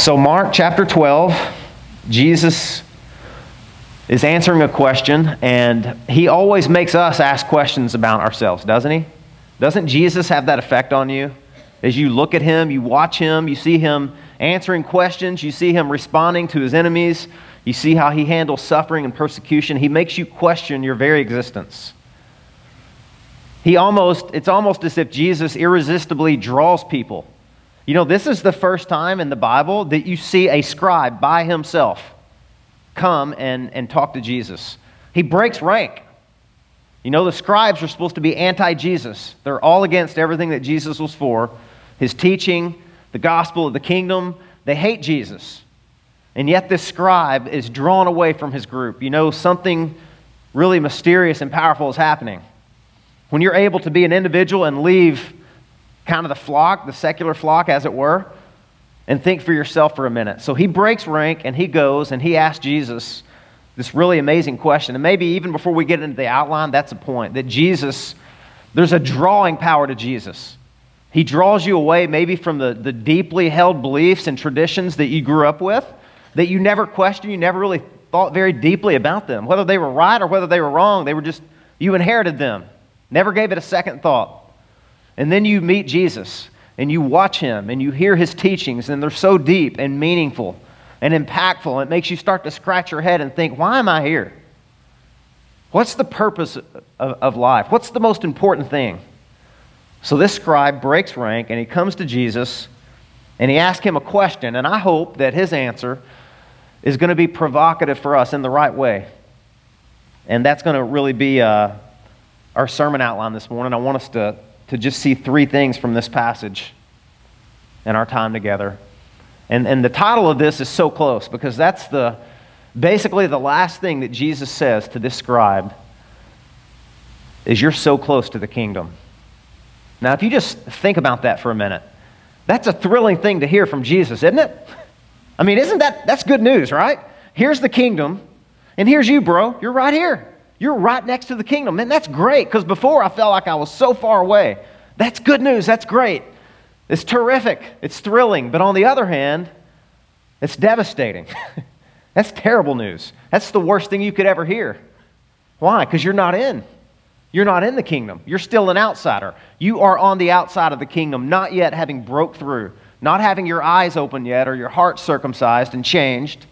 So, Mark chapter 12, Jesus is answering a question, and he always makes us ask questions about ourselves, doesn't he? Doesn't Jesus have that effect on you? As you look at him, you watch him, you see him answering questions, you see him responding to his enemies, you see how he handles suffering and persecution. He makes you question your very existence. He almost, it's almost as if Jesus irresistibly draws people. You know, this is the first time in the Bible that you see a scribe by himself come and, and talk to Jesus. He breaks rank. You know, the scribes are supposed to be anti Jesus, they're all against everything that Jesus was for his teaching, the gospel of the kingdom. They hate Jesus. And yet, this scribe is drawn away from his group. You know, something really mysterious and powerful is happening. When you're able to be an individual and leave kind of the flock, the secular flock, as it were, and think for yourself for a minute. So he breaks rank and he goes and he asks Jesus this really amazing question. And maybe even before we get into the outline, that's a point that Jesus, there's a drawing power to Jesus. He draws you away maybe from the, the deeply held beliefs and traditions that you grew up with, that you never questioned, you never really thought very deeply about them. Whether they were right or whether they were wrong, they were just, you inherited them. Never gave it a second thought. And then you meet Jesus and you watch him and you hear his teachings, and they're so deep and meaningful and impactful. It makes you start to scratch your head and think, why am I here? What's the purpose of, of life? What's the most important thing? So this scribe breaks rank and he comes to Jesus and he asks him a question, and I hope that his answer is going to be provocative for us in the right way. And that's going to really be uh, our sermon outline this morning. I want us to to just see three things from this passage in our time together. And, and the title of this is so close because that's the basically the last thing that Jesus says to this scribe is you're so close to the kingdom. Now, if you just think about that for a minute, that's a thrilling thing to hear from Jesus, isn't it? I mean, isn't that that's good news, right? Here's the kingdom, and here's you, bro. You're right here. You're right next to the kingdom. And that's great because before I felt like I was so far away. That's good news. That's great. It's terrific. It's thrilling. But on the other hand, it's devastating. that's terrible news. That's the worst thing you could ever hear. Why? Because you're not in. You're not in the kingdom. You're still an outsider. You are on the outside of the kingdom, not yet having broke through, not having your eyes open yet or your heart circumcised and changed.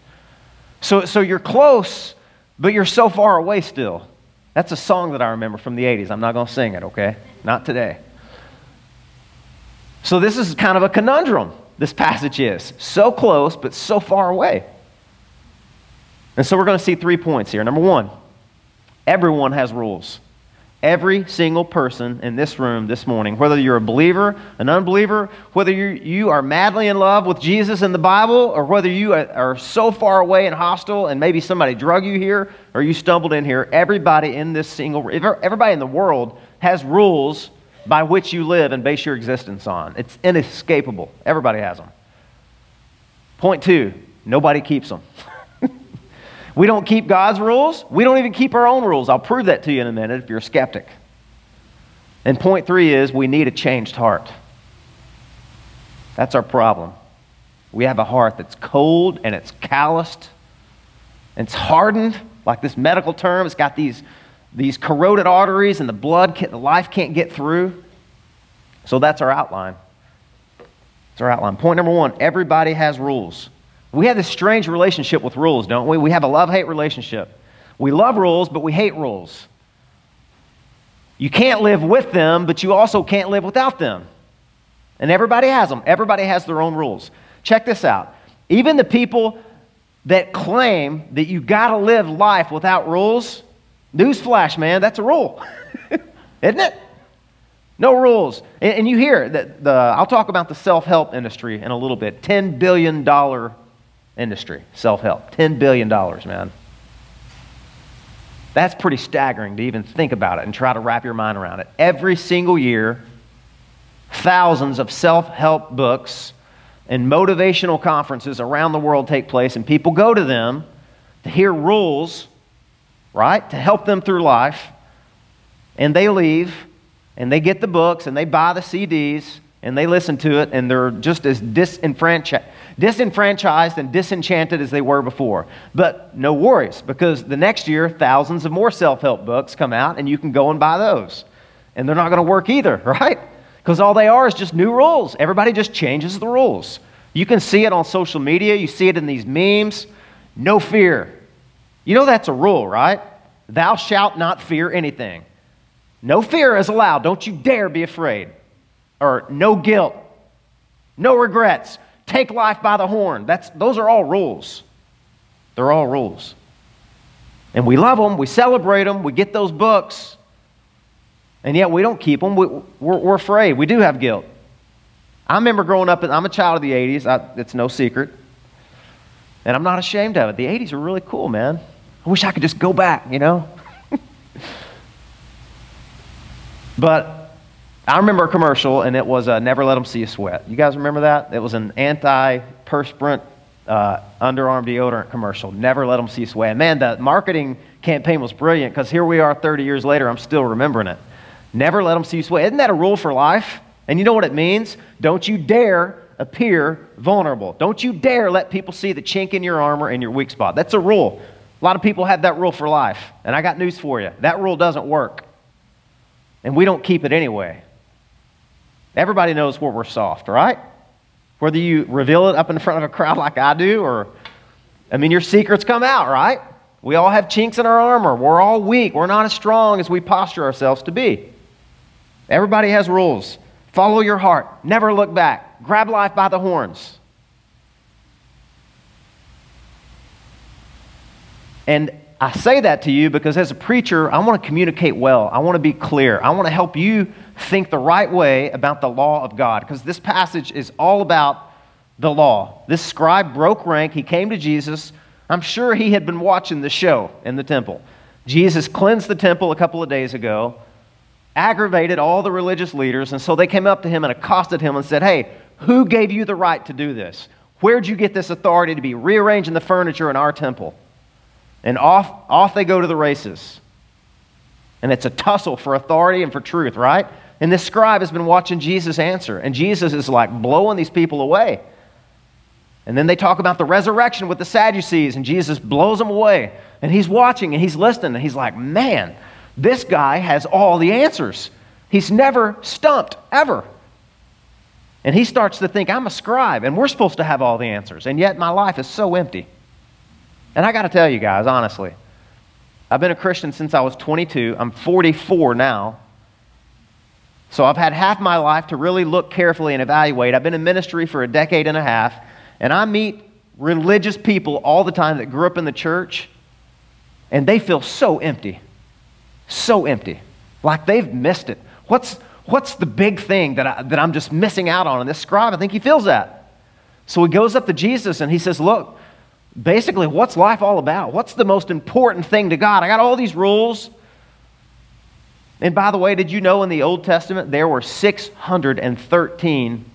So, so you're close, but you're so far away still. That's a song that I remember from the 80s. I'm not going to sing it, okay? Not today. So, this is kind of a conundrum, this passage is. So close, but so far away. And so, we're going to see three points here. Number one, everyone has rules. Every single person in this room this morning, whether you're a believer, an unbeliever, whether you, you are madly in love with Jesus and the Bible, or whether you are so far away and hostile and maybe somebody drug you here or you stumbled in here, everybody in this single, er, everybody in the world has rules by which you live and base your existence on. It's inescapable. Everybody has them. Point two nobody keeps them. We don't keep God's rules. We don't even keep our own rules. I'll prove that to you in a minute if you're a skeptic. And point three is we need a changed heart. That's our problem. We have a heart that's cold and it's calloused and it's hardened, like this medical term. It's got these, these corroded arteries and the blood, the life can't get through. So that's our outline. That's our outline. Point number one everybody has rules. We have this strange relationship with rules, don't we? We have a love hate relationship. We love rules, but we hate rules. You can't live with them, but you also can't live without them. And everybody has them, everybody has their own rules. Check this out. Even the people that claim that you got to live life without rules, newsflash, man, that's a rule. Isn't it? No rules. And, you hear that the, I'll talk about the self help industry in a little bit. $10 billion industry, self help. $10 billion, man. That's pretty staggering to even think about it and try to wrap your mind around it. Every single year, thousands of self help books and motivational conferences around the world take place, and people go to them to hear rules, right, to help them through life. And they leave, and they get the books, and they buy the CDs, and they listen to it and they're just as disenfranchised, disenfranchised and disenchanted as they were before. But no worries, because the next year, thousands of more self help books come out and you can go and buy those. And they're not going to work either, right? Because all they are is just new rules. Everybody just changes the rules. You can see it on social media, you see it in these memes. No fear. You know that's a rule, right? Thou shalt not fear anything. No fear is allowed. Don't you dare be afraid or no guilt, no regrets, take life by the horn. That's, those are all rules. They're all rules. And we love them, we celebrate them, we get those books, and yet we don't keep them. We, we're, we're afraid. We do have guilt. I remember growing up, I'm a child of the 80s, I, it's no secret. And I'm not ashamed of it. The 80s were really cool, man. I wish I could just go back, you know? but I remember a commercial, and it was uh, Never Let Them See You Sweat. You guys remember that? It was an anti-perspirant uh, underarm deodorant commercial. Never let them see you sweat. Man, the marketing campaign was brilliant because here we are 30 years later. I'm still remembering it. Never let them see you sweat. Isn't that a rule for life? And you know what it means? Don't you dare appear vulnerable. Don't you dare let people see the chink in your armor and your weak spot. That's a rule. A lot of people have that rule for life. And I got news for you that rule doesn't work. And we don't keep it anyway. Everybody knows where we're soft, right? Whether you reveal it up in front of a crowd like I do, or, I mean, your secrets come out, right? We all have chinks in our armor. We're all weak. We're not as strong as we posture ourselves to be. Everybody has rules. Follow your heart. Never look back. Grab life by the horns. And I say that to you because as a preacher, I want to communicate well. I want to be clear. I want to help you think the right way about the law of God because this passage is all about the law. This scribe broke rank. He came to Jesus. I'm sure he had been watching the show in the temple. Jesus cleansed the temple a couple of days ago, aggravated all the religious leaders, and so they came up to him and accosted him and said, Hey, who gave you the right to do this? Where'd you get this authority to be rearranging the furniture in our temple? And off, off they go to the races. And it's a tussle for authority and for truth, right? And this scribe has been watching Jesus answer, and Jesus is like blowing these people away. And then they talk about the resurrection with the Sadducees, and Jesus blows them away. And he's watching and he's listening, and he's like, man, this guy has all the answers. He's never stumped, ever. And he starts to think, I'm a scribe, and we're supposed to have all the answers. And yet my life is so empty. And I got to tell you guys, honestly, I've been a Christian since I was 22. I'm 44 now. So I've had half my life to really look carefully and evaluate. I've been in ministry for a decade and a half, and I meet religious people all the time that grew up in the church, and they feel so empty. So empty. Like they've missed it. What's, what's the big thing that, I, that I'm just missing out on? And this scribe, I think he feels that. So he goes up to Jesus and he says, Look, basically, what's life all about? What's the most important thing to God? I got all these rules. And by the way, did you know in the Old Testament there were 613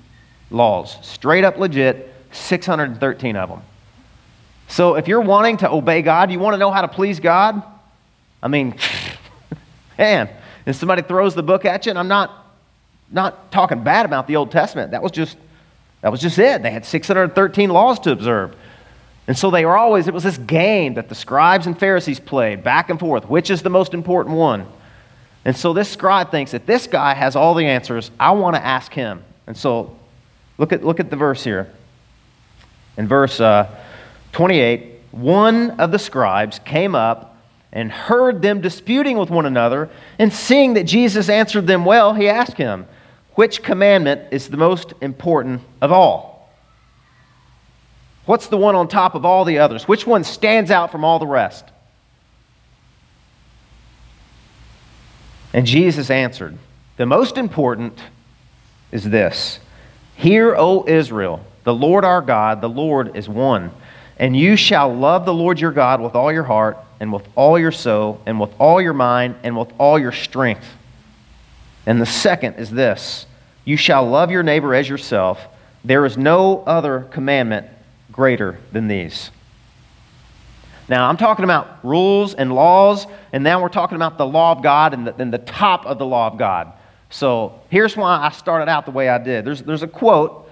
laws? Straight up legit, 613 of them. So if you're wanting to obey God, you want to know how to please God? I mean, man, and somebody throws the book at you, and I'm not not talking bad about the Old Testament. That was just that was just it. They had 613 laws to observe. And so they were always, it was this game that the scribes and Pharisees played back and forth. Which is the most important one? And so this scribe thinks that this guy has all the answers. I want to ask him. And so look at, look at the verse here. In verse uh, 28, one of the scribes came up and heard them disputing with one another. And seeing that Jesus answered them well, he asked him, Which commandment is the most important of all? What's the one on top of all the others? Which one stands out from all the rest? And Jesus answered, The most important is this Hear, O Israel, the Lord our God, the Lord is one. And you shall love the Lord your God with all your heart, and with all your soul, and with all your mind, and with all your strength. And the second is this You shall love your neighbor as yourself. There is no other commandment greater than these. Now, I'm talking about rules and laws, and now we're talking about the law of God and the, and the top of the law of God. So here's why I started out the way I did. There's, there's a quote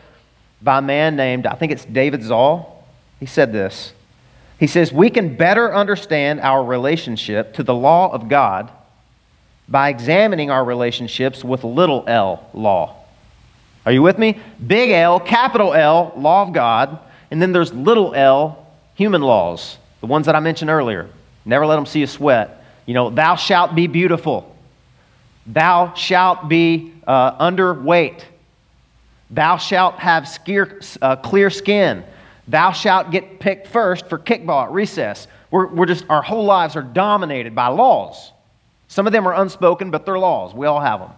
by a man named, I think it's David Zahl. He said this. He says, We can better understand our relationship to the law of God by examining our relationships with little l law. Are you with me? Big L, capital L, law of God, and then there's little l, human laws, the ones that I mentioned earlier. Never let them see you sweat. You know, thou shalt be beautiful. Thou shalt be uh, underweight. Thou shalt have uh, clear skin. Thou shalt get picked first for kickball at recess. We're, we're just, our whole lives are dominated by laws. Some of them are unspoken, but they're laws. We all have them.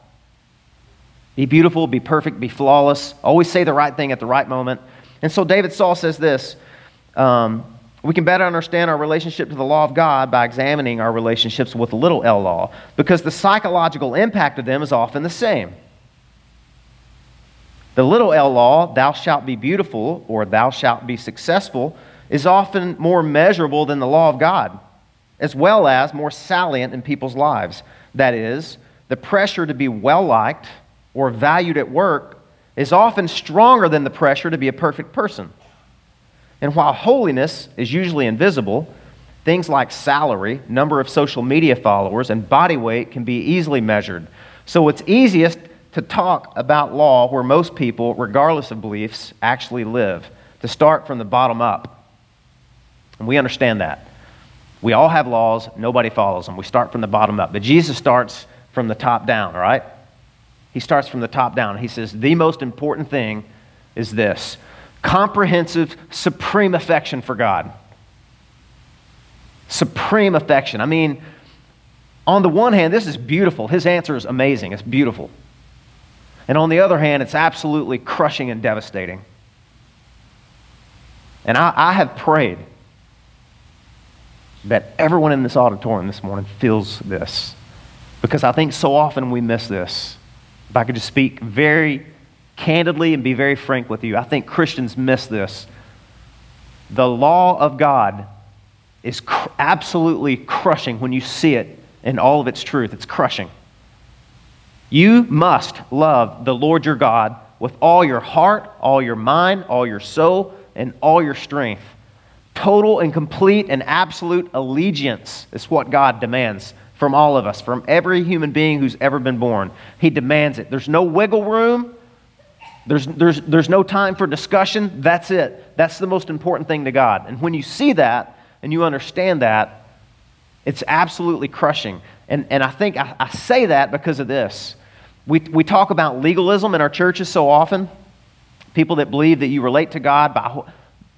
Be beautiful, be perfect, be flawless. Always say the right thing at the right moment. And so David Zahl says this um, We can better understand our relationship to the law of God by examining our relationships with the little l law, because the psychological impact of them is often the same. The little l law, thou shalt be beautiful or thou shalt be successful, is often more measurable than the law of God, as well as more salient in people's lives. That is, the pressure to be well liked or valued at work is often stronger than the pressure to be a perfect person. And while holiness is usually invisible, things like salary, number of social media followers, and body weight can be easily measured. So it's easiest to talk about law where most people, regardless of beliefs, actually live, to start from the bottom up. And we understand that. We all have laws, nobody follows them. We start from the bottom up. But Jesus starts from the top down, right? He starts from the top down. He says, The most important thing is this comprehensive, supreme affection for God. Supreme affection. I mean, on the one hand, this is beautiful. His answer is amazing. It's beautiful. And on the other hand, it's absolutely crushing and devastating. And I, I have prayed that everyone in this auditorium this morning feels this. Because I think so often we miss this. If I could just speak very candidly and be very frank with you, I think Christians miss this. The law of God is cr- absolutely crushing when you see it in all of its truth. It's crushing. You must love the Lord your God with all your heart, all your mind, all your soul, and all your strength. Total and complete and absolute allegiance is what God demands from all of us, from every human being who's ever been born. He demands it. There's no wiggle room. There's, there's, there's no time for discussion. That's it. That's the most important thing to God. And when you see that and you understand that, it's absolutely crushing. And, and I think I, I say that because of this. We, we talk about legalism in our churches so often. People that believe that you relate to God by,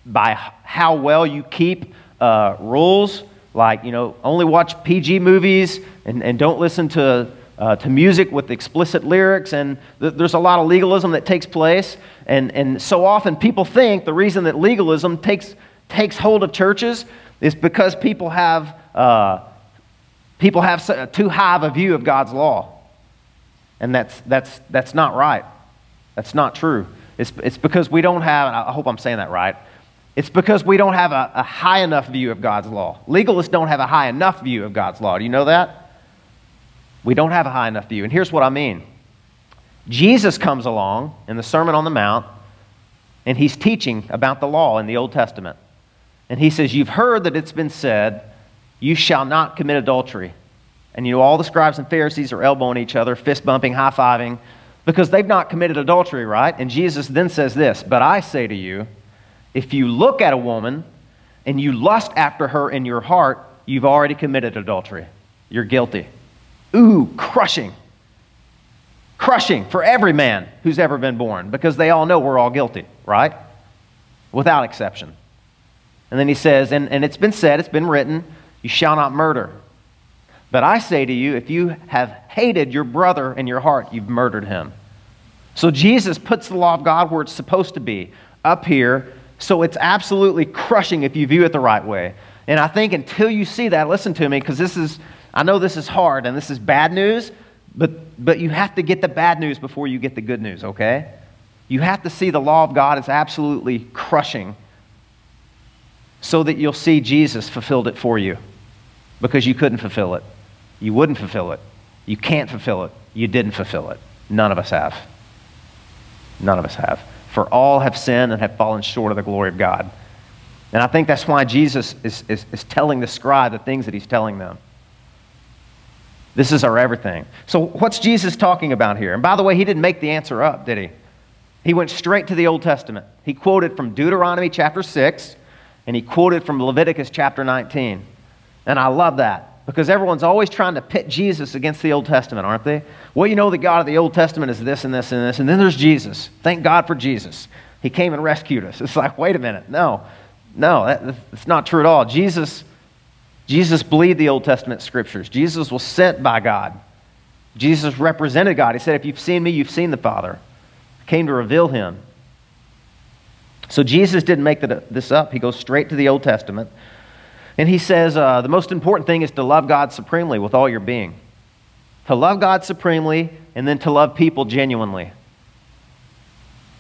by how well you keep uh, rules, like, you know, only watch PG movies and, and don't listen to, uh, to music with explicit lyrics. And th- there's a lot of legalism that takes place. And, and so often people think the reason that legalism takes, takes hold of churches is because people have. Uh, People have too high of a view of God's law. And that's, that's, that's not right. That's not true. It's, it's because we don't have, I hope I'm saying that right. It's because we don't have a, a high enough view of God's law. Legalists don't have a high enough view of God's law. Do you know that? We don't have a high enough view. And here's what I mean Jesus comes along in the Sermon on the Mount, and he's teaching about the law in the Old Testament. And he says, You've heard that it's been said, you shall not commit adultery. And you know, all the scribes and Pharisees are elbowing each other, fist bumping, high fiving, because they've not committed adultery, right? And Jesus then says this But I say to you, if you look at a woman and you lust after her in your heart, you've already committed adultery. You're guilty. Ooh, crushing. Crushing for every man who's ever been born because they all know we're all guilty, right? Without exception. And then he says, and, and it's been said, it's been written, you shall not murder. But I say to you, if you have hated your brother in your heart, you've murdered him. So Jesus puts the law of God where it's supposed to be, up here. So it's absolutely crushing if you view it the right way. And I think until you see that, listen to me, because this is, I know this is hard and this is bad news, but, but you have to get the bad news before you get the good news, okay? You have to see the law of God is absolutely crushing so that you'll see Jesus fulfilled it for you because you couldn't fulfill it. You wouldn't fulfill it. You can't fulfill it. You didn't fulfill it. None of us have. None of us have. For all have sinned and have fallen short of the glory of God. And I think that's why Jesus is, is, is telling the scribe the things that he's telling them. This is our everything. So, what's Jesus talking about here? And by the way, he didn't make the answer up, did he? He went straight to the Old Testament. He quoted from Deuteronomy chapter 6, and he quoted from Leviticus chapter 19. And I love that because everyone's always trying to pit Jesus against the Old Testament, aren't they? Well, you know, the God of the Old Testament is this and this and this, and then there's Jesus. Thank God for Jesus. He came and rescued us. It's like, wait a minute. No, no, that, that's not true at all. Jesus Jesus believed the Old Testament scriptures. Jesus was sent by God. Jesus represented God. He said, If you've seen me, you've seen the Father. I came to reveal him. So Jesus didn't make this up. He goes straight to the Old Testament. And he says, uh, The most important thing is to love God supremely with all your being. To love God supremely and then to love people genuinely.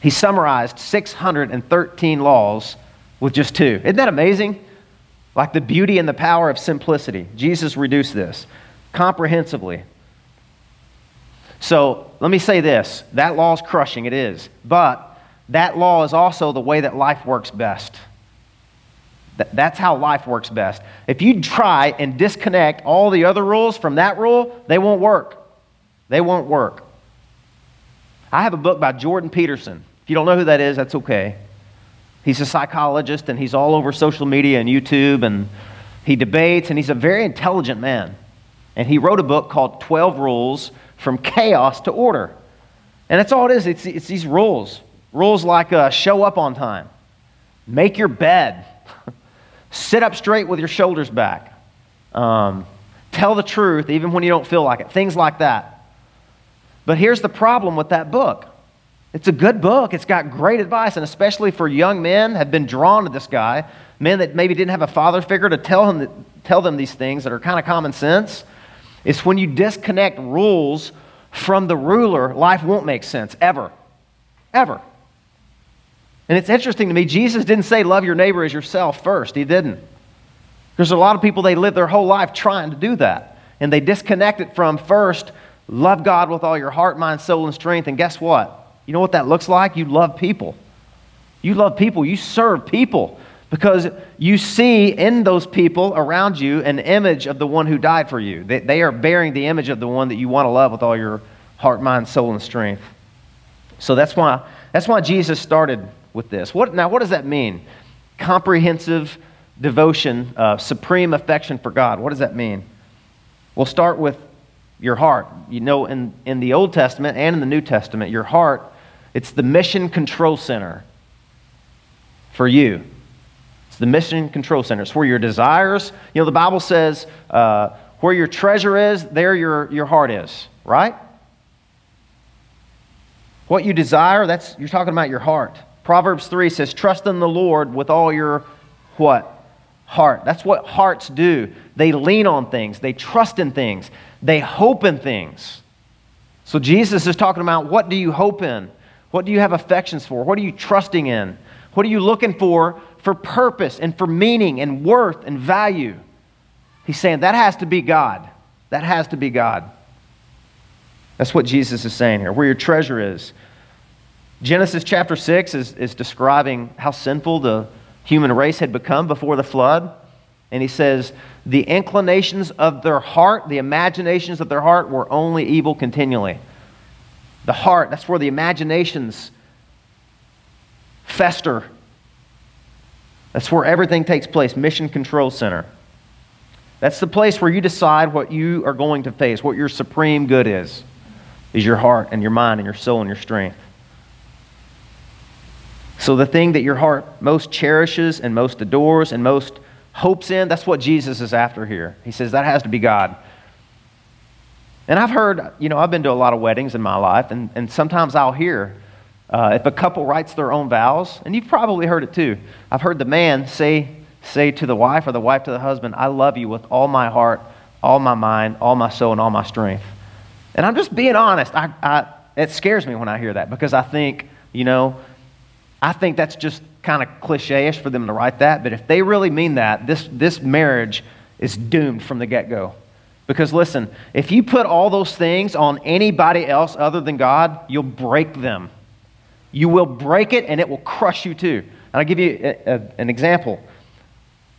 He summarized 613 laws with just two. Isn't that amazing? Like the beauty and the power of simplicity. Jesus reduced this comprehensively. So let me say this that law is crushing, it is. But that law is also the way that life works best. That's how life works best. If you try and disconnect all the other rules from that rule, they won't work. They won't work. I have a book by Jordan Peterson. If you don't know who that is, that's okay. He's a psychologist and he's all over social media and YouTube and he debates and he's a very intelligent man. And he wrote a book called 12 Rules from Chaos to Order. And that's all it is it's, it's these rules. Rules like uh, show up on time, make your bed, sit up straight with your shoulders back, um, tell the truth even when you don't feel like it, things like that. But here's the problem with that book it's a good book. It's got great advice, and especially for young men have been drawn to this guy, men that maybe didn't have a father figure to tell, him, tell them these things that are kind of common sense. It's when you disconnect rules from the ruler, life won't make sense, ever. Ever. And it's interesting to me, Jesus didn't say love your neighbor as yourself first. He didn't. There's a lot of people, they live their whole life trying to do that. And they disconnect it from first, love God with all your heart, mind, soul, and strength. And guess what? You know what that looks like? You love people. You love people. You serve people because you see in those people around you an image of the one who died for you. They, they are bearing the image of the one that you want to love with all your heart, mind, soul, and strength. So that's why, that's why Jesus started with this. What, now, what does that mean? Comprehensive devotion, uh, supreme affection for God. What does that mean? We'll start with your heart. You know, in, in the Old Testament and in the New Testament, your heart it's the mission control center for you. It's the mission control center. It's where your desires, you know, the Bible says, uh, where your treasure is, there your, your heart is, right? What you desire, that's you're talking about your heart. Proverbs 3 says, trust in the Lord with all your what? Heart. That's what hearts do. They lean on things, they trust in things, they hope in things. So Jesus is talking about what do you hope in? What do you have affections for? What are you trusting in? What are you looking for for purpose and for meaning and worth and value? He's saying that has to be God. That has to be God. That's what Jesus is saying here, where your treasure is. Genesis chapter 6 is, is describing how sinful the human race had become before the flood. And he says, the inclinations of their heart, the imaginations of their heart, were only evil continually. The heart, that's where the imaginations fester. That's where everything takes place. Mission Control Center. That's the place where you decide what you are going to face, what your supreme good is, is your heart and your mind and your soul and your strength. So, the thing that your heart most cherishes and most adores and most hopes in, that's what Jesus is after here. He says that has to be God. And I've heard, you know, I've been to a lot of weddings in my life, and, and sometimes I'll hear uh, if a couple writes their own vows, and you've probably heard it too. I've heard the man say, say to the wife or the wife to the husband, I love you with all my heart, all my mind, all my soul, and all my strength. And I'm just being honest. I, I, it scares me when I hear that because I think, you know, I think that's just kind of cliche ish for them to write that. But if they really mean that, this, this marriage is doomed from the get go Because listen, if you put all those things on anybody else other than God, you'll break them. You will break it and it will crush you too. And I'll give you a, a, an example.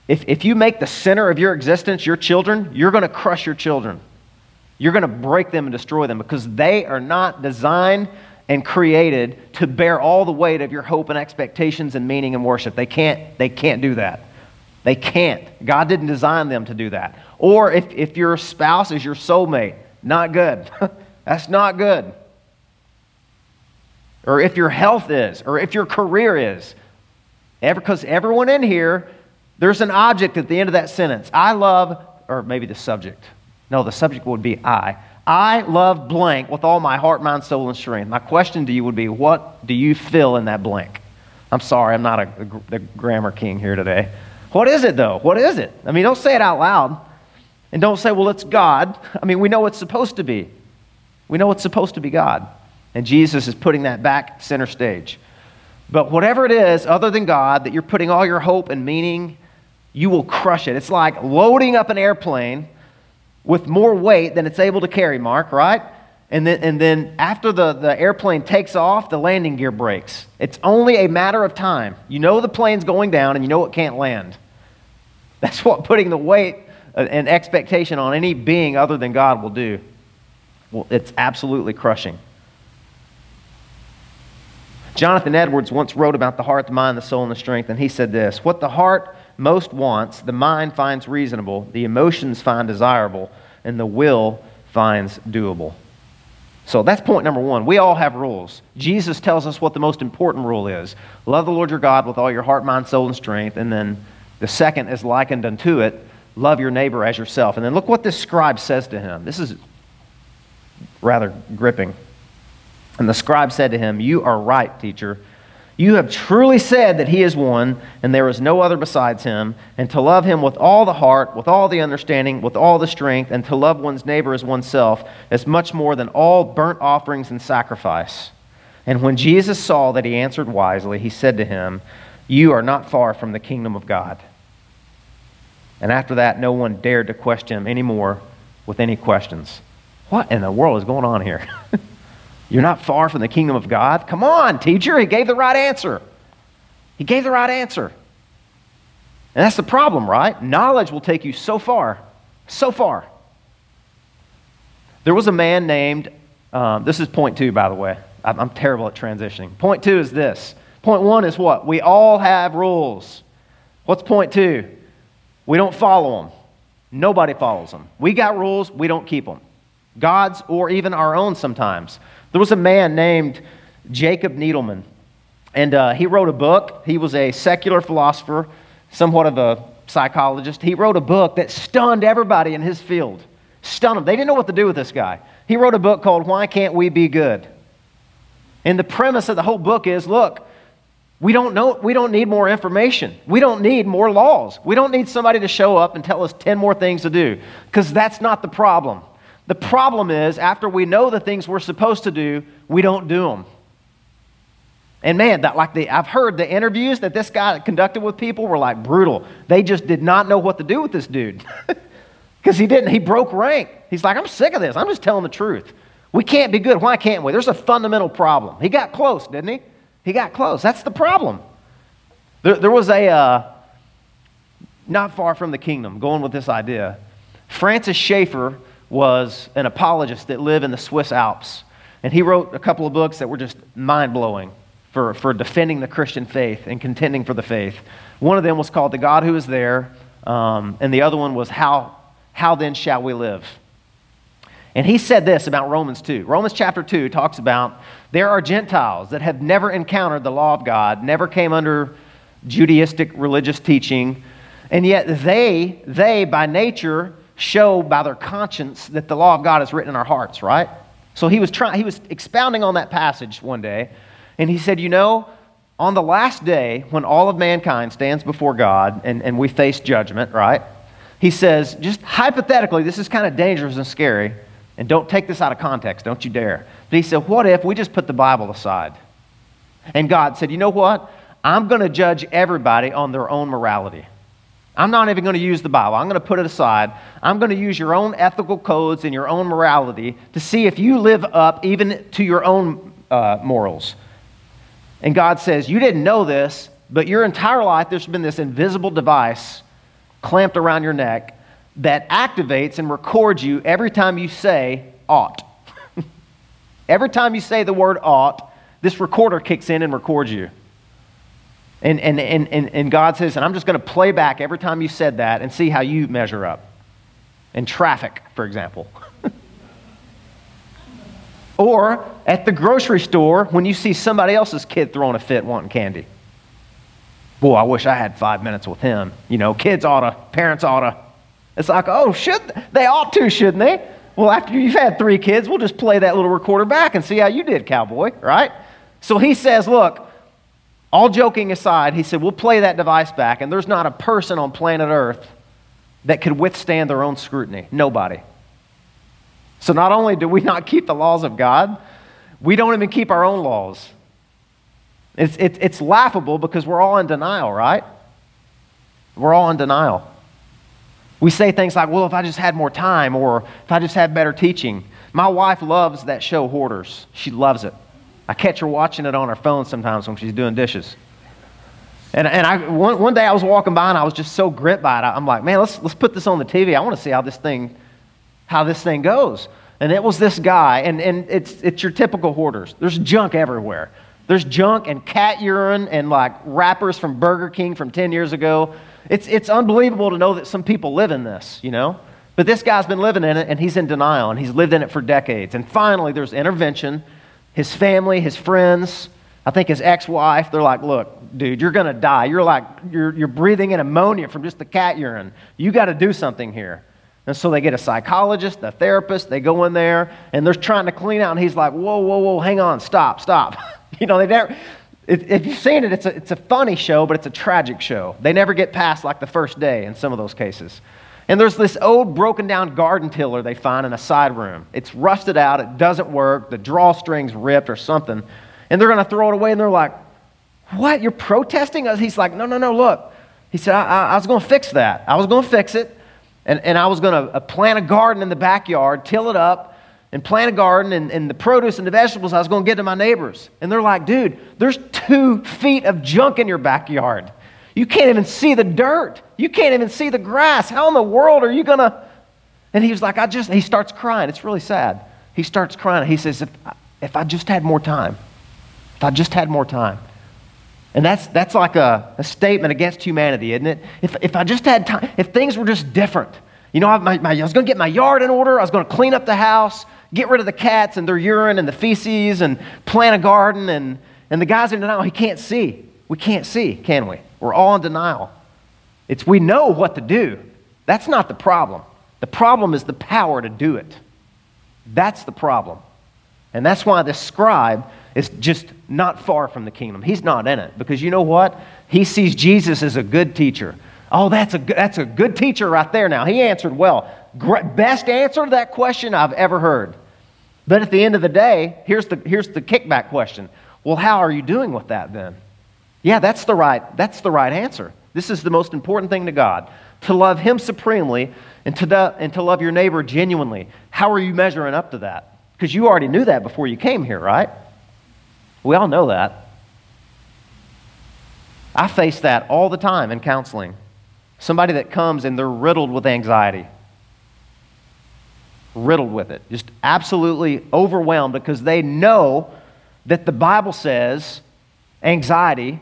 If, if you make the center of your existence your children, you're going to crush your children. You're going to break them and destroy them because they are not designed and created to bear all the weight of your hope and expectations and meaning and worship. They can't, they can't do that. They can't. God didn't design them to do that. Or if, if your spouse is your soulmate, not good. That's not good. Or if your health is, or if your career is. Because everyone in here, there's an object at the end of that sentence. I love, or maybe the subject. No, the subject would be I. I love blank with all my heart, mind, soul, and strength. My question to you would be what do you fill in that blank? I'm sorry, I'm not a, a, the grammar king here today. What is it, though? What is it? I mean, don't say it out loud. And don't say, well, it's God. I mean, we know it's supposed to be. We know it's supposed to be God. And Jesus is putting that back center stage. But whatever it is, other than God, that you're putting all your hope and meaning, you will crush it. It's like loading up an airplane with more weight than it's able to carry, Mark, right? And then, and then after the, the airplane takes off, the landing gear breaks. It's only a matter of time. You know the plane's going down and you know it can't land. That's what putting the weight and expectation on any being other than God will do. Well, it's absolutely crushing. Jonathan Edwards once wrote about the heart, the mind, the soul, and the strength, and he said this What the heart most wants, the mind finds reasonable, the emotions find desirable, and the will finds doable. So that's point number one. We all have rules. Jesus tells us what the most important rule is love the Lord your God with all your heart, mind, soul, and strength. And then the second is likened unto it love your neighbor as yourself. And then look what this scribe says to him. This is rather gripping. And the scribe said to him, You are right, teacher. You have truly said that he is one, and there is no other besides him, and to love him with all the heart, with all the understanding, with all the strength, and to love one's neighbor as oneself is much more than all burnt offerings and sacrifice. And when Jesus saw that he answered wisely, he said to him, You are not far from the kingdom of God. And after that, no one dared to question him anymore with any questions. What in the world is going on here? You're not far from the kingdom of God? Come on, teacher. He gave the right answer. He gave the right answer. And that's the problem, right? Knowledge will take you so far, so far. There was a man named, um, this is point two, by the way. I'm, I'm terrible at transitioning. Point two is this. Point one is what? We all have rules. What's point two? We don't follow them. Nobody follows them. We got rules, we don't keep them. God's or even our own sometimes. There was a man named Jacob Needleman, and uh, he wrote a book. He was a secular philosopher, somewhat of a psychologist. He wrote a book that stunned everybody in his field. Stunned them. They didn't know what to do with this guy. He wrote a book called Why Can't We Be Good? And the premise of the whole book is look, we don't know we don't need more information. We don't need more laws. We don't need somebody to show up and tell us 10 more things to do because that's not the problem. The problem is, after we know the things we're supposed to do, we don't do them. And man, that like the I've heard the interviews that this guy conducted with people were like brutal. They just did not know what to do with this dude. Because he didn't, he broke rank. He's like, I'm sick of this. I'm just telling the truth. We can't be good. Why can't we? There's a fundamental problem. He got close, didn't he? He got close. That's the problem. There, there was a, uh, not far from the kingdom, going with this idea. Francis Schaeffer was an apologist that lived in the Swiss Alps. And he wrote a couple of books that were just mind blowing for, for defending the Christian faith and contending for the faith. One of them was called The God Who Is There, um, and the other one was How, How Then Shall We Live? And he said this about Romans 2. Romans chapter 2 talks about there are Gentiles that have never encountered the law of God, never came under Judaistic religious teaching, and yet they, they by nature, show by their conscience that the law of God is written in our hearts, right? So he was trying he was expounding on that passage one day, and he said, "You know, on the last day when all of mankind stands before God and, and we face judgment, right? He says, just hypothetically, this is kind of dangerous and scary, and don't take this out of context, don't you dare. But he said, What if we just put the Bible aside? And God said, You know what? I'm going to judge everybody on their own morality. I'm not even going to use the Bible. I'm going to put it aside. I'm going to use your own ethical codes and your own morality to see if you live up even to your own uh, morals. And God says, You didn't know this, but your entire life there's been this invisible device clamped around your neck that activates and records you every time you say ought. every time you say the word ought, this recorder kicks in and records you. And, and, and, and, and God says, and I'm just going to play back every time you said that and see how you measure up. In traffic, for example. or at the grocery store when you see somebody else's kid throwing a fit wanting candy. Boy, I wish I had five minutes with him. You know, kids oughta, parents ought to. It's like, oh, should they ought to, shouldn't they? Well, after you've had three kids, we'll just play that little recorder back and see how you did, cowboy, right? So he says, look, all joking aside, he said, We'll play that device back, and there's not a person on planet Earth that could withstand their own scrutiny. Nobody. So not only do we not keep the laws of God, we don't even keep our own laws. It's, it, it's laughable because we're all in denial, right? We're all in denial. We say things like, well, if I just had more time, or if I just had better teaching. My wife loves that show, Hoarders. She loves it. I catch her watching it on her phone sometimes when she's doing dishes. And, and I, one, one day I was walking by and I was just so gripped by it. I'm like, man, let's, let's put this on the TV. I want to see how this thing, how this thing goes. And it was this guy, and, and it's, it's your typical hoarders. There's junk everywhere. There's junk and cat urine and like wrappers from Burger King from 10 years ago. It's, it's unbelievable to know that some people live in this, you know? But this guy's been living in it and he's in denial and he's lived in it for decades. And finally, there's intervention his family, his friends, I think his ex wife, they're like, look, dude, you're going to die. You're like, you're, you're breathing in ammonia from just the cat urine. You got to do something here. And so they get a psychologist, a therapist, they go in there, and they're trying to clean out, and he's like, whoa, whoa, whoa, hang on, stop, stop. you know, they never, if you've seen it, it's a, it's a funny show, but it's a tragic show. They never get past like the first day in some of those cases. And there's this old broken down garden tiller they find in a side room. It's rusted out, it doesn't work, the drawstring's ripped or something. And they're going to throw it away, and they're like, What? You're protesting? He's like, No, no, no, look. He said, I, I, I was going to fix that. I was going to fix it, and, and I was going to uh, plant a garden in the backyard, till it up, and plant a garden, and, and the produce and the vegetables I was going to get to my neighbors. And they're like, Dude, there's two feet of junk in your backyard. You can't even see the dirt. You can't even see the grass. How in the world are you going to? And he was like, I just, he starts crying. It's really sad. He starts crying. He says, if, if I just had more time, if I just had more time. And that's, that's like a, a statement against humanity, isn't it? If, if I just had time, if things were just different. You know, I, my, my, I was going to get my yard in order. I was going to clean up the house, get rid of the cats and their urine and the feces, and plant a garden. And, and the guy's in denial. He can't see. We can't see, can we? We're all in denial. It's we know what to do. That's not the problem. The problem is the power to do it. That's the problem. And that's why the scribe is just not far from the kingdom. He's not in it because you know what? He sees Jesus as a good teacher. Oh, that's a, that's a good teacher right there now. He answered well. Best answer to that question I've ever heard. But at the end of the day, here's the, here's the kickback question. Well, how are you doing with that then? Yeah, that's the right, that's the right answer. This is the most important thing to God to love Him supremely and to, and to love your neighbor genuinely. How are you measuring up to that? Because you already knew that before you came here, right? We all know that. I face that all the time in counseling. Somebody that comes and they're riddled with anxiety. Riddled with it. Just absolutely overwhelmed because they know that the Bible says anxiety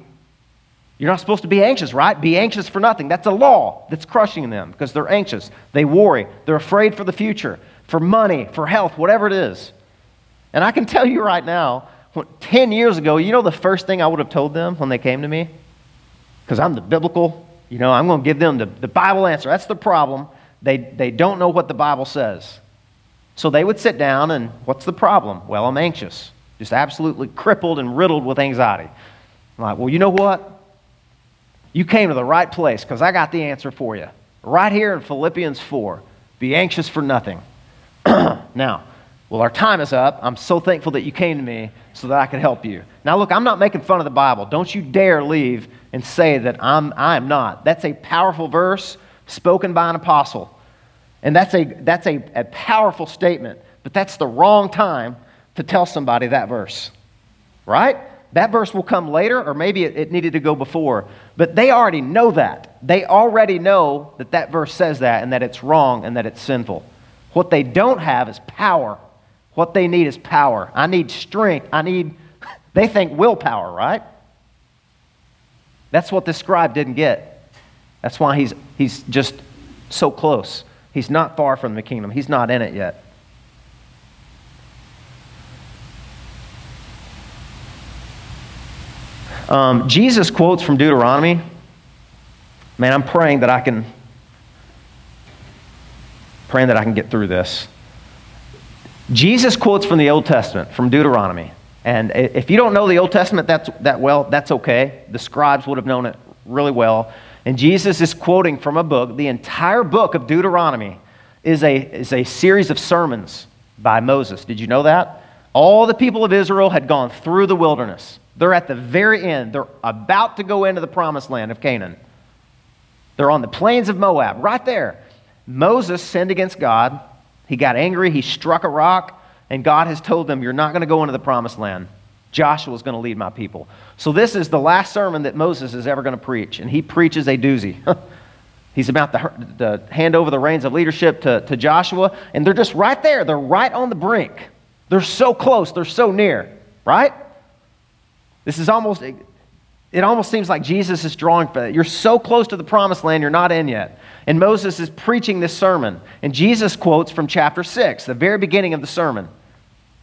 you're not supposed to be anxious, right? Be anxious for nothing. That's a law that's crushing them because they're anxious. They worry. They're afraid for the future, for money, for health, whatever it is. And I can tell you right now, 10 years ago, you know the first thing I would have told them when they came to me? Because I'm the biblical, you know, I'm going to give them the, the Bible answer. That's the problem. They, they don't know what the Bible says. So they would sit down and, what's the problem? Well, I'm anxious, just absolutely crippled and riddled with anxiety. I'm like, well, you know what? You came to the right place because I got the answer for you. Right here in Philippians 4 be anxious for nothing. now, Well, our time is up. I'm so thankful that you came to me so that I could help you. Now, look, I'm not making fun of the Bible. Don't you dare leave and say that I'm, I'm not. That's a powerful verse spoken by an apostle. And that's, a, that's a, a powerful statement, but that's the wrong time to tell somebody that verse, right? That verse will come later, or maybe it, it, needed to go before. But they already know that. They already know that that verse says that and that it's wrong and that it's sinful. What they don't have is power. What they need is power. I need strength. I need, they think willpower, right? That's what the scribe didn't get. That's why he's, he's just so close. He's not far from the kingdom, he's not in it yet. Um, Jesus quotes from Deuteronomy. Man, I'm praying that I can praying that I can get through this. Jesus quotes from the Old Testament, from Deuteronomy. And if you don't know the Old Testament that's, that well, that's okay. The scribes would have known it really well. And Jesus is quoting from a book. The entire book of Deuteronomy is a, is a series of sermons by Moses. Did you know that? All the people of Israel had gone through the wilderness. They're at the very end. They're about to go into the promised land of Canaan. They're on the plains of Moab, right there. Moses sinned against God. He got angry. He struck a rock. And God has told them, You're not going to go into the promised land. Joshua is going to lead my people. So, this is the last sermon that Moses is ever going to preach. And he preaches a doozy. He's about to, to, hand over the reins of leadership to, to Joshua. And they're just right there. They're right on the brink. They're so close. They're so near, right? This is almost, it almost seems like Jesus is drawing for that. You're so close to the promised land, you're not in yet. And Moses is preaching this sermon. And Jesus quotes from chapter 6, the very beginning of the sermon,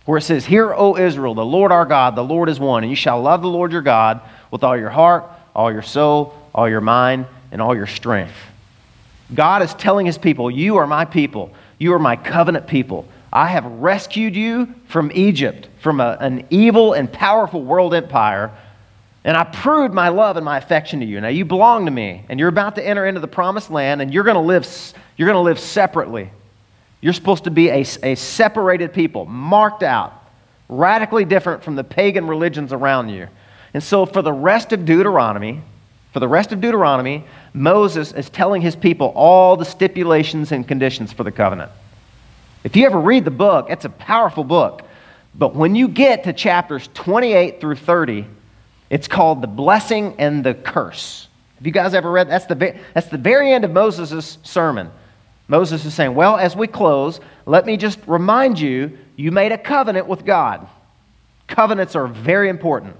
where it says, Hear, O Israel, the Lord our God, the Lord is one, and you shall love the Lord your God with all your heart, all your soul, all your mind, and all your strength. God is telling his people, You are my people. You are my covenant people. I have rescued you from Egypt, from a, an evil and powerful world empire, and I proved my love and my affection to you. Now you belong to me, and you're about to enter into the promised land, and you're going to live, you're going to live separately. You're supposed to be a, a separated people, marked out, radically different from the pagan religions around you. And so, for the rest of Deuteronomy, for the rest of Deuteronomy, Moses is telling his people all the stipulations and conditions for the covenant. If you ever read the book, it's a powerful book. But when you get to chapters 28 through 30, it's called the blessing and the curse. Have you guys ever read? That's the, that's the very end of Moses' sermon. Moses is saying, Well, as we close, let me just remind you you made a covenant with God. Covenants are very important.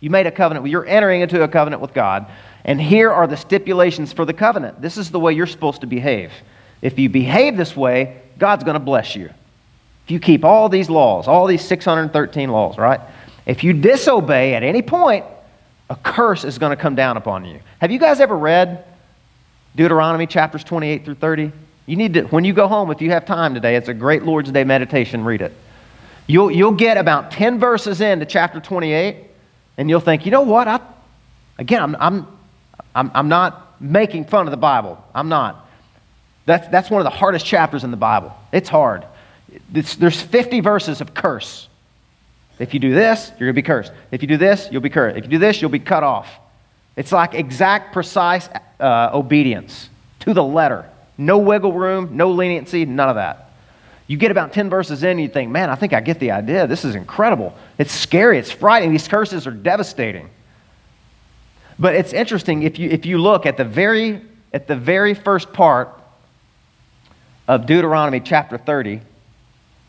You made a covenant. You're entering into a covenant with God. And here are the stipulations for the covenant. This is the way you're supposed to behave. If you behave this way, God's going to bless you. If you keep all these laws, all these 613 laws, right? If you disobey at any point, a curse is going to come down upon you. Have you guys ever read Deuteronomy chapters 28 through 30? You need to, when you go home, if you have time today, it's a great Lord's Day meditation, read it. You'll, you'll get about 10 verses into chapter 28, and you'll think, you know what? I, again, I'm, I'm, I'm, I'm not making fun of the Bible. I'm not. That's, that's one of the hardest chapters in the Bible. It's hard. It's, there's 50 verses of curse. If you do this, you're going to be cursed. If you do this, you'll be cursed. If you do this, you'll be cut off. It's like exact, precise uh, obedience to the letter. No wiggle room, no leniency, none of that. You get about 10 verses in, and you think, man, I think I get the idea. This is incredible. It's scary, it's frightening. These curses are devastating. But it's interesting if you, if you look at the very at the very first part of Deuteronomy chapter 30.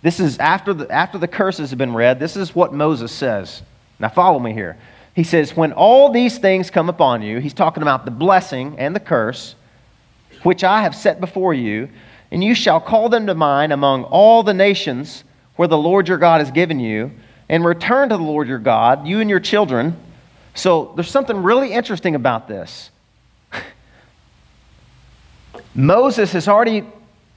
This is after the, after the curses have been read. This is what Moses says. Now, follow me here. He says, When all these things come upon you, he's talking about the blessing and the curse, which I have set before you, and you shall call them to mind among all the nations where the Lord your God has given you, and return to the Lord your God, you and your children. So there's something really interesting about this. Moses has already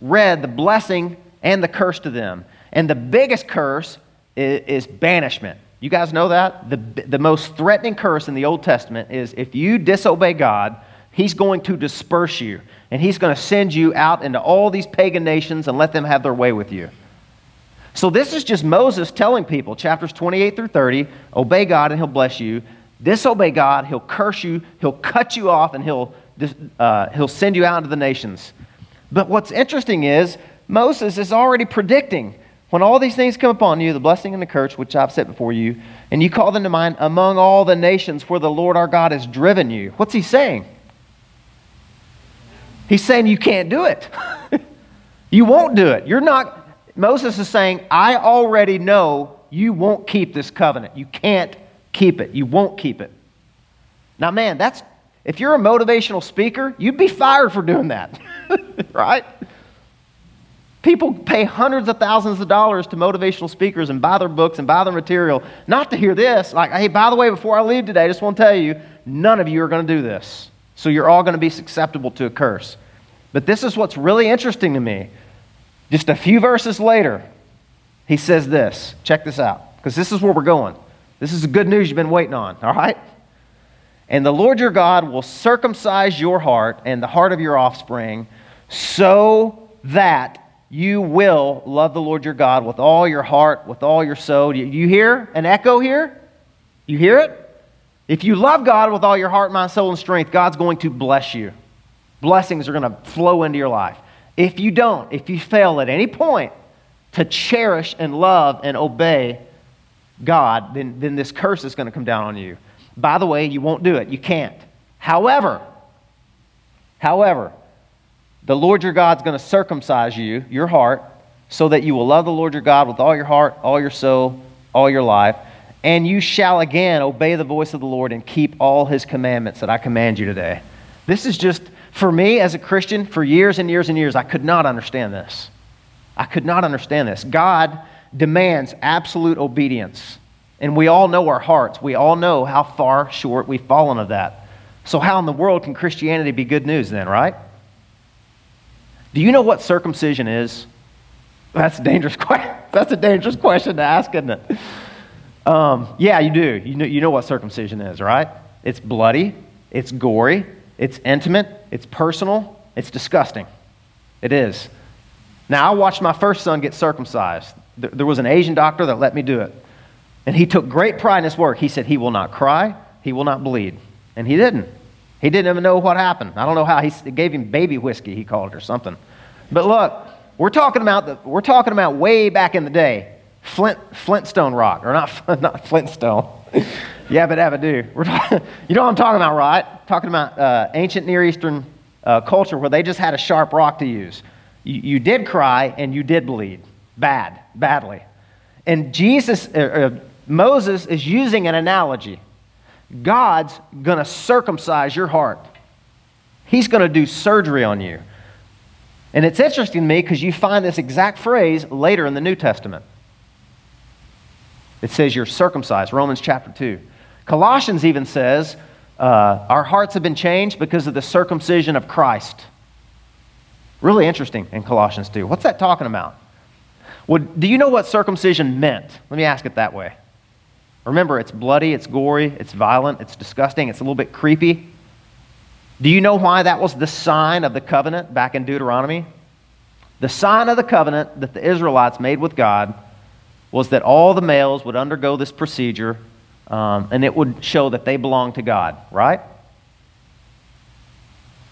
read the blessing and the curse to them. And the biggest curse is, is, banishment. You guys know that? The, the most threatening curse in the Old Testament is if you disobey God, He's going to disperse you. And He's going to send you out into all these pagan nations and let them have their way with you. So this is just Moses telling people, chapters 28 through 30, obey God and he'll bless you. Disobey God, he'll curse you, he'll cut you off, and he'll, uh, he'll send you out into the nations. But what's interesting is Moses is already predicting when all these things come upon you, the blessing and the curse which I've set before you, and you call them to mind among all the nations where the Lord our God has driven you. What's he saying? He's saying you can't do it. you won't do it. You're not Moses is saying, I already know you won't keep this covenant. You can't keep it. You won't keep it. Now, man, that's if you're a motivational speaker, you'd be fired for doing that, right? People pay hundreds of thousands of dollars to motivational speakers and buy their books and buy their material, not to hear this. Like, hey, by the way, before I leave today, I just want to tell you, none of you are going to do this. So you're all going to be susceptible to a curse. But this is what's really interesting to me. Just a few verses later, he says this. Check this out, because this is where we're going. This is the good news you've been waiting on, all right? And the Lord your God will circumcise your heart and the heart of your offspring so that you will love the Lord your God with all your heart, with all your soul. You, you hear an echo here? You hear it? If you love God with all your heart, mind, soul, and strength, God's going to bless you. Blessings are going to flow into your life. If you don't, if you fail at any point to cherish and love and obey God, then, then this curse is going to come down on you. By the way, you won't do it. You can't. However, however, the Lord your God's going to circumcise you, your heart, so that you will love the Lord your God with all your heart, all your soul, all your life, and you shall again obey the voice of the Lord and keep all his commandments that I command you today. This is just for me as a Christian, for years and years and years, I could not understand this. I could not understand this. God demands absolute obedience. And we all know our hearts. We all know how far short we've fallen of that. So, how in the world can Christianity be good news then, right? Do you know what circumcision is? That's a dangerous question. That's a dangerous question to ask, isn't it? Um, yeah, you do. You know, you know what circumcision is, right? It's bloody, it's gory, it's intimate, it's personal, it's disgusting. It is. Now, I watched my first son get circumcised. There was an Asian doctor that let me do it. And he took great pride in his work. He said, He will not cry, he will not bleed. And he didn't. He didn't even know what happened. I don't know how. He gave him baby whiskey, he called it, or something. But look, we're talking about, the, we're talking about way back in the day. Flint, Flintstone rock, or not, not Flintstone. Yabba dabba do. We're talking, you know what I'm talking about, right? Talking about uh, ancient Near Eastern uh, culture where they just had a sharp rock to use. You, you, did cry and you did bleed. Bad, badly. And Jesus, uh, uh Moses is using an analogy. God's going to circumcise your heart. He's going to do surgery on you. And it's interesting to me because you find this exact phrase later in the New Testament. It says you're circumcised, Romans chapter 2. Colossians even says uh, our hearts have been changed because of the circumcision of Christ. Really interesting in Colossians 2. What's that talking about? Well, do you know what circumcision meant? Let me ask it that way. Remember, it's bloody, it's gory, it's violent, it's disgusting, it's a little bit creepy. Do you know why that was the sign of the covenant back in Deuteronomy? The sign of the covenant that the Israelites made with God was that all the males would undergo this procedure um, and it would show that they belonged to God, right?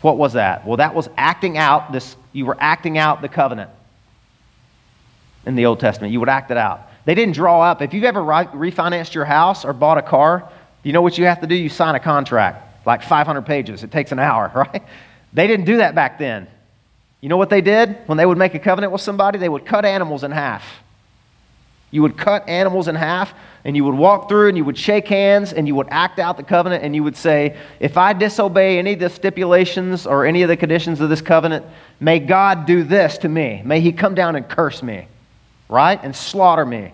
What was that? Well, that was acting out this, you were acting out the covenant in the Old Testament. You would act it out. They didn't draw up. If you've ever refinanced your house or bought a car, you know what you have to do? You sign a contract, like 500 pages. It takes an hour, right? They didn't do that back then. You know what they did? When they would make a covenant with somebody, they would cut animals in half. You would cut animals in half, and you would walk through and you would shake hands and you would act out the covenant and you would say, If I disobey any of the stipulations or any of the conditions of this covenant, may God do this to me. May He come down and curse me, right? And slaughter me.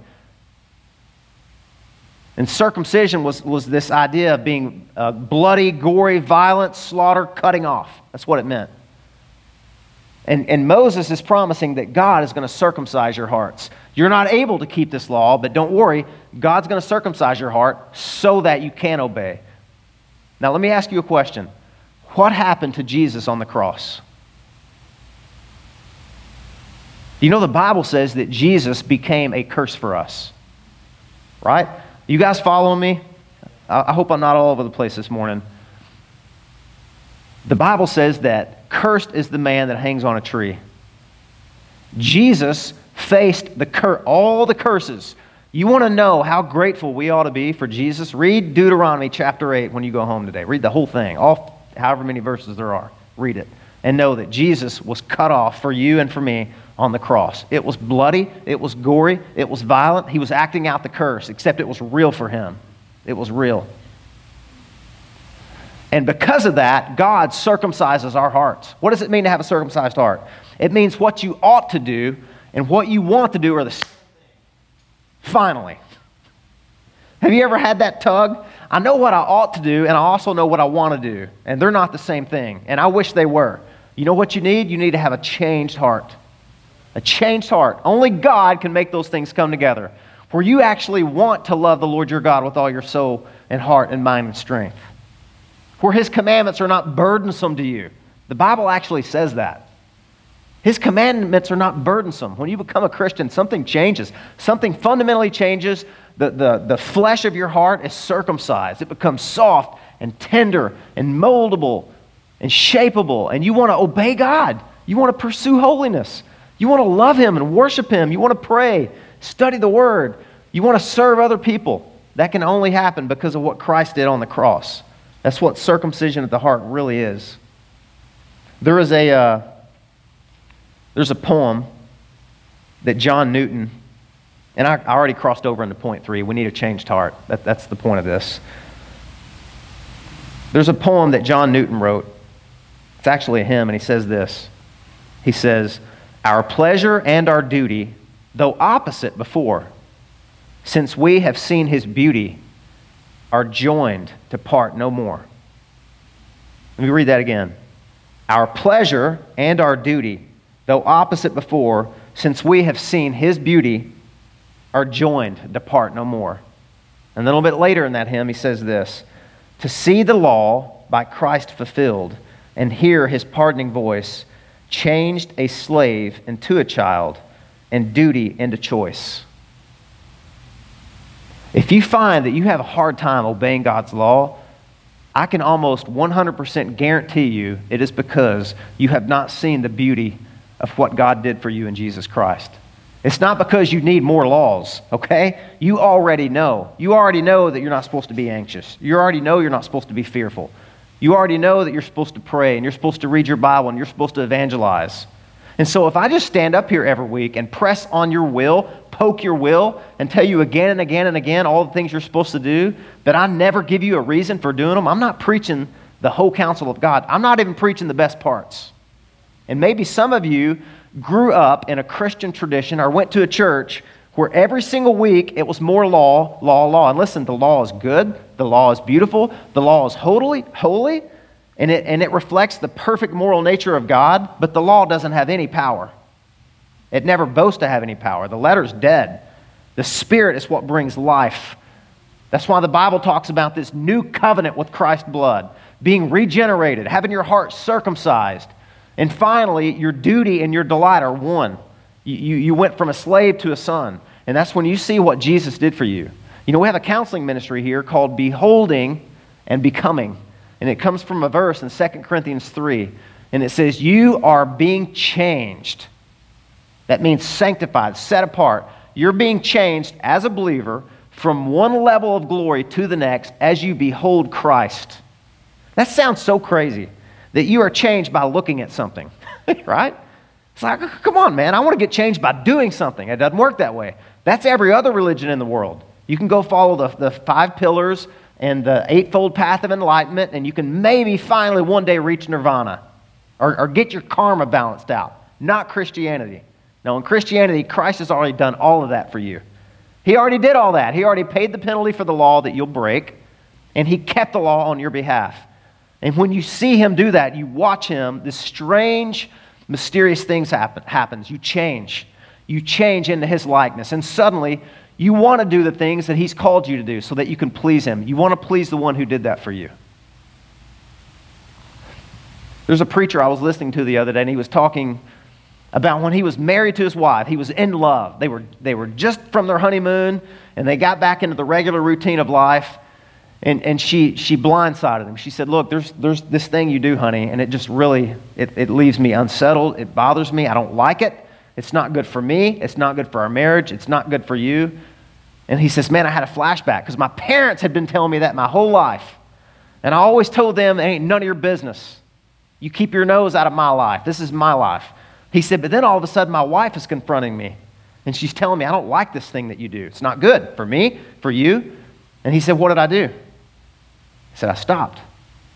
And circumcision was, was this idea of being uh, bloody, gory, violent, slaughter, cutting off. That's what it meant. And, and Moses is promising that God is going to circumcise your hearts. You're not able to keep this law, but don't worry, God's going to circumcise your heart so that you can obey. Now, let me ask you a question What happened to Jesus on the cross? You know, the Bible says that Jesus became a curse for us, right? You guys following me? I hope I'm not all over the place this morning. The Bible says that cursed is the man that hangs on a tree. Jesus faced the cur- all the curses. You want to know how grateful we ought to be for Jesus? Read Deuteronomy chapter 8 when you go home today. Read the whole thing, all however many verses there are. Read it and know that Jesus was cut off for you and for me on the cross. It was bloody, it was gory, it was violent. He was acting out the curse, except it was real for him. It was real. And because of that, God circumcises our hearts. What does it mean to have a circumcised heart? It means what you ought to do and what you want to do are the same thing. Finally. Have you ever had that tug? I know what I ought to do, and I also know what I want to do, and they're not the same thing, and I wish they were. You know what you need? You need to have a changed heart. A changed heart. Only God can make those things come together, where you actually want to love the Lord your God with all your soul and heart and mind and strength where his commandments are not burdensome to you. The Bible actually says that. His commandments are not burdensome. When you become a Christian, something changes. Something fundamentally changes. The, the, the flesh of your heart is circumcised, it becomes soft and tender and moldable and shapeable. And you want to obey God. You want to pursue holiness. You want to love Him and worship Him. You want to pray, study the Word. You want to serve other people. That can only happen because of what Christ did on the cross. That's what circumcision of the heart really is. There is a, uh, there's a poem that John Newton, and I, I, already crossed over into point three. We need a changed heart. That, that's the point of this. There's a poem that John Newton wrote. It's actually a hymn, and he says this. He says, Our pleasure and our duty, though opposite before, since we have seen his beauty, are joined to part no more. Let me read that again. Our pleasure and our duty, though opposite before, since we have seen his beauty, are joined to part no more. And a little bit later in that hymn, he says this To see the law by Christ fulfilled and hear his pardoning voice changed a slave into a child and duty into choice. If you find that you have a hard time obeying God's law, I can almost 100% guarantee you it is because you have not seen the beauty of what God did for you in Jesus Christ. It's not because you need more laws, okay? You already know. You already know that you're not supposed to be anxious. You already know you're not supposed to be fearful. You already know that you're supposed to pray and you're supposed to read your Bible and you're supposed to evangelize. And so if I just stand up here every week and press on your will poke your will and tell you again and again and again all the things you're supposed to do, but I never give you a reason for doing them, I'm not preaching the whole counsel of God. I'm not even preaching the best parts. And maybe some of you grew up in a Christian tradition or went to a church where every single week it was more law, law, law. And listen, the law is good, the law is beautiful, the law is holy, holy, and it, and it reflects the perfect moral nature of God, but the law doesn't have any power. It never boasts to have any power. The letter's dead. The Spirit is what brings life. That's why the Bible talks about this new covenant with Christ's blood, being regenerated, having your heart circumcised. And finally, your duty and your delight are one. You, you, you went from a slave to a son. And that's when you see what Jesus did for you. You know, we have a counseling ministry here called Beholding and Becoming. And it comes from a verse in 2 Corinthians 3. And it says, You are being changed that means sanctified, set apart. You're being changed as a believer from one level of glory to the next as you behold Christ. That sounds so crazy that you are changed by looking at something, right? It's like, come on, man, I want to get changed by doing something. It doesn't work that way. That's every other religion in the world. You can go follow the, the five pillars and the eightfold path of enlightenment, and you can maybe finally one day reach nirvana or, or get your karma balanced out. Not Christianity. Now, in Christianity, Christ has already done all of that for you. He already did all that. He already paid the penalty for the law that you'll break, and He kept the law on your behalf. And when you see Him do that, you watch Him, this strange, mysterious things happen, happens. You change. You change into His likeness, and suddenly you want to do the things that He's called you to do so that you can please Him. You want to please the one who did that for you. There's a preacher I was listening to the other day, and he was talking about when he was married to his wife. He was in love. They were, they were just from their honeymoon, and they got back into the regular routine of life. And, and she, she blindsided him. She said, Look, there's, there's this thing you do, honey, and it just really, it, it leaves me unsettled. It bothers me. I don't like it. It's not good for me. It's not good for our marriage. It's not good for you. And he says, Man, I had a flashback because my parents had been telling me that my whole life. And I always told them, It ain't none of your business. You keep your nose out of my life. This is my life. He said, But then all of a sudden, my wife is confronting me. And she's telling me, I don't like this thing that you do. It's not good for me, for you. And he said, What did I do? He said, I stopped.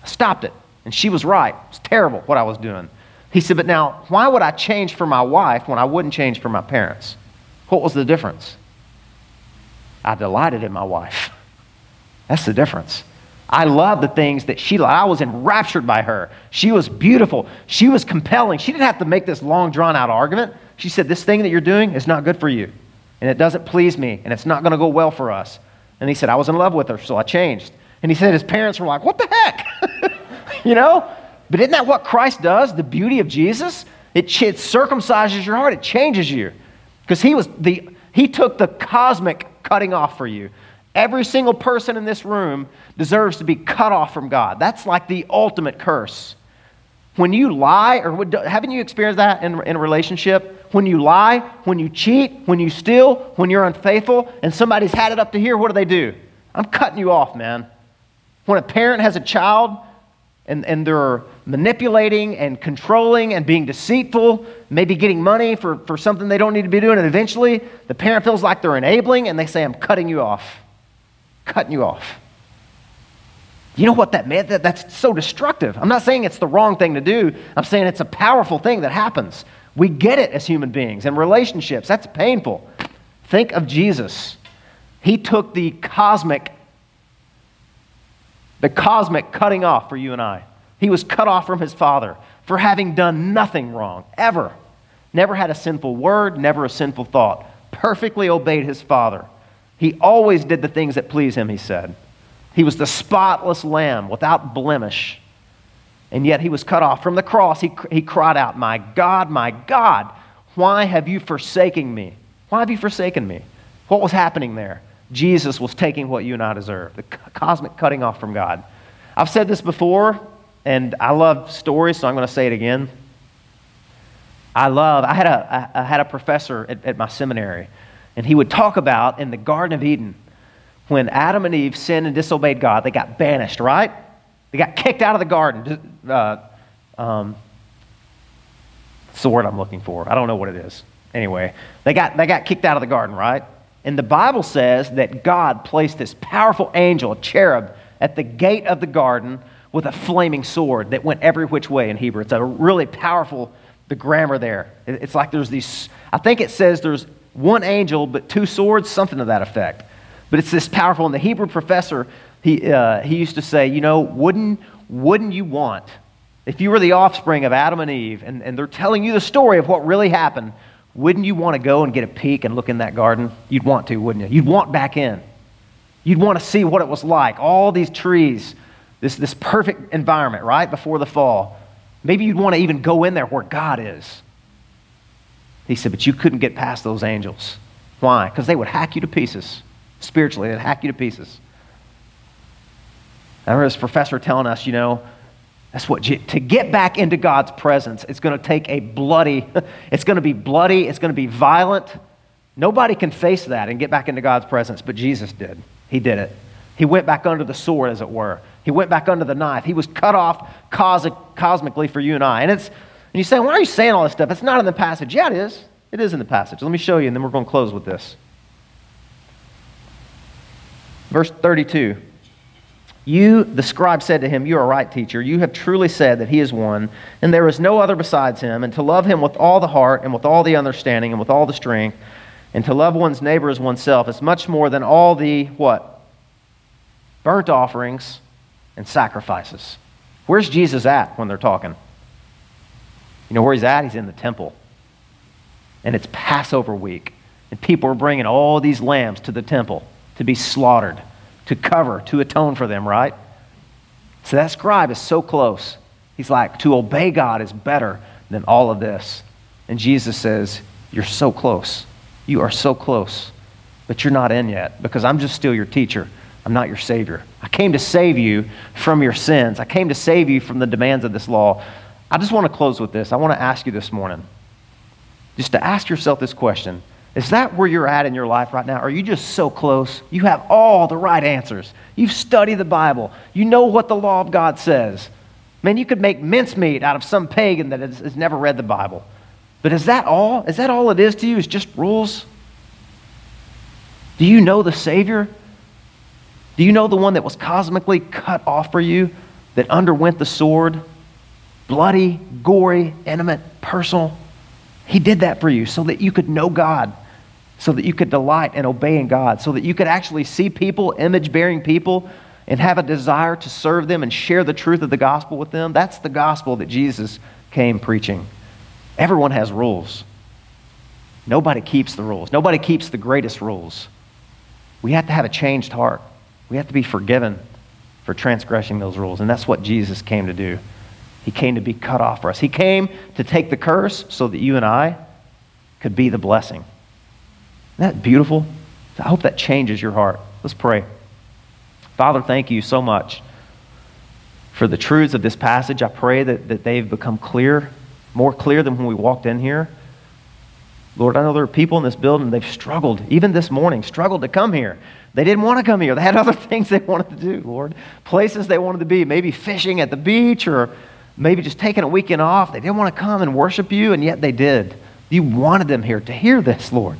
I stopped it. And she was right. It was terrible what I was doing. He said, But now, why would I change for my wife when I wouldn't change for my parents? What was the difference? I delighted in my wife. That's the difference. I loved the things that she loved. I was enraptured by her. She was beautiful. She was compelling. She didn't have to make this long, drawn out argument. She said, This thing that you're doing is not good for you. And it doesn't please me. And it's not going to go well for us. And he said, I was in love with her, so I changed. And he said his parents were like, What the heck? you know? But isn't that what Christ does? The beauty of Jesus? It, it circumcises your heart, it changes you. Because he was the he took the cosmic cutting off for you. Every single person in this room deserves to be cut off from God. That's like the ultimate curse. When you lie, or haven't you experienced that in, in a relationship? When you lie, when you cheat, when you steal, when you're unfaithful, and somebody's had it up to here, what do they do? I'm cutting you off, man. When a parent has a child and, and they're manipulating and controlling and being deceitful, maybe getting money for, for something they don't need to be doing, and eventually the parent feels like they're enabling and they say, I'm cutting you off cutting you off. You know what that meant? That, that's so destructive. I'm not saying it's the wrong thing to do. I'm saying it's a powerful thing that happens. We get it as human beings and relationships. That's painful. Think of Jesus. He took the cosmic, the cosmic cutting off for you and I. He was cut off from his Father for having done nothing wrong, ever. Never had a sinful word, never a sinful thought. Perfectly obeyed his Father. He always did the things that please him, he said. He was the spotless lamb without blemish. And yet he was cut off. From the cross, he, he cried out, My God, my God, why have you forsaken me? Why have you forsaken me? What was happening there? Jesus was taking what you and I deserve the cosmic cutting off from God. I've said this before, and I love stories, so I'm going to say it again. I love, I had a, I had a professor at, at my seminary and he would talk about in the Garden of Eden when Adam and Eve sinned and disobeyed God, they got banished, right? They got kicked out of the garden. Uh, um, the word I'm looking for. I don't know what it is. Anyway, they got, they got kicked out of the garden, right? And the Bible says that God placed this powerful angel, a cherub, at the gate of the garden with a flaming sword that went every which way in Hebrew. It's a really powerful, the grammar there. It's like there's these, I think it says there's one angel, but two swords, something to that effect. But it's this powerful. And the Hebrew professor, he, uh, he used to say, you know, wouldn't, wouldn't you want, if you were the offspring of Adam and Eve, and, and they're telling you the story of what really happened, wouldn't you want to go and get a peek and look in that garden? You'd want to, wouldn't you? You'd want back in. You'd want to see what it was like. All these trees, this, this perfect environment, right, before the fall. Maybe you'd want to even go in there where God is. He said, But you couldn't get past those angels. Why? Because they would hack you to pieces. Spiritually, they'd hack you to pieces. I remember this professor telling us, you know, that's what to get back into God's presence, it's going to take a bloody, it's going to be bloody, it's going to be violent. Nobody can face that and get back into God's presence, but Jesus did. He did it. He went back under the sword, as it were. He went back under the knife. He was cut off cosmic, cosmically for you and I. And it's and you say, why are you saying all this stuff? It's not in the passage. Yeah, it is. It is in the passage. Let me show you, and then we're going to close with this. Verse 32. You, the scribe, said to him, You are right, teacher. You have truly said that he is one, and there is no other besides him, and to love him with all the heart, and with all the understanding, and with all the strength, and to love one's neighbor as oneself is much more than all the what? Burnt offerings and sacrifices. Where's Jesus at when they're talking? You know where he's at? He's in the temple. And it's Passover week. And people are bringing all these lambs to the temple to be slaughtered, to cover, to atone for them, right? So that scribe is so close. He's like, to obey God is better than all of this. And Jesus says, You're so close. You are so close, but you're not in yet because I'm just still your teacher. I'm not your Savior. I came to save you from your sins. I came to save you from the demands of this law. I just want to close with this. I want to ask you this morning just to ask yourself this question Is that where you're at in your life right now? Are you just so close? You have all the right answers. You've studied the Bible, you know what the law of God says. Man, you could make mincemeat out of some pagan that has, has never read the Bible. But is that all? Is that all it is to you? Is just rules? Do you know the Savior? Do you know the one that was cosmically cut off for you, that underwent the sword? Bloody, gory, intimate, personal. He did that for you so that you could know God, so that you could delight in obeying God, so that you could actually see people, image bearing people, and have a desire to serve them and share the truth of the gospel with them. That's the gospel that Jesus came preaching. Everyone has rules. Nobody keeps the rules. Nobody keeps the greatest rules. We have to have a changed heart. We have to be forgiven for transgressing those rules. And that's what Jesus came to do. He came to be cut off for us. He came to take the curse so that you and I could be the blessing. That beautiful? I hope that changes your heart. Let's pray. Father, thank you so much for the truths of this passage. I pray that, that they've become clear, more clear than when we walked in here. Lord, I know there are people in this building, they've struggled, even this morning, struggled to come here. They didn't want to come here. They had other things they wanted to do, Lord. Places they wanted to be, maybe fishing at the beach or maybe just taking a weekend off. They didn't want to come and worship you, and yet they did. You wanted them here to hear this, Lord.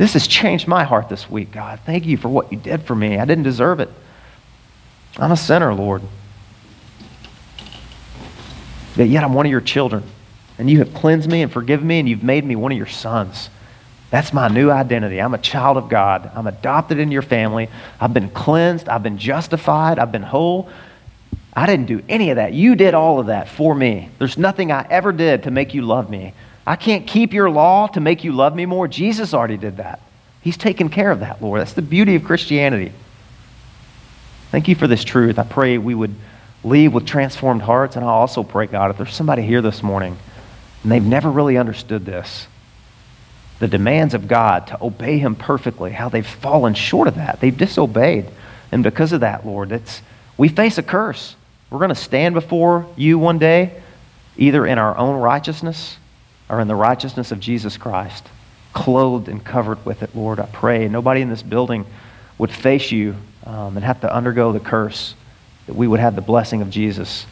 This has changed my heart this week, God. Thank you for what you did for me. I didn't deserve it. I'm a sinner, Lord. But yet I'm one of your children. And you have cleansed me and forgiven me, and you've made me one of your sons. That's my new identity. I'm a child of God. I'm adopted into your family. I've been cleansed. I've been justified. I've been whole. I didn't do any of that. You did all of that for me. There's nothing I ever did to make you love me. I can't keep your law to make you love me more. Jesus already did that. He's taken care of that, Lord. That's the beauty of Christianity. Thank you for this truth. I pray we would leave with transformed hearts. And I also pray, God, if there's somebody here this morning and they've never really understood this, the demands of God to obey Him perfectly, how they've fallen short of that. They've disobeyed. And because of that, Lord, it's, we face a curse. We're going to stand before you one day, either in our own righteousness or in the righteousness of Jesus Christ, clothed and covered with it, Lord. I pray nobody in this building would face you um, and have to undergo the curse, that we would have the blessing of Jesus.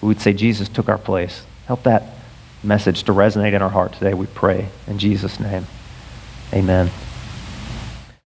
We would say, Jesus took our place. Help that message to resonate in our heart today, we pray. In Jesus' name, amen.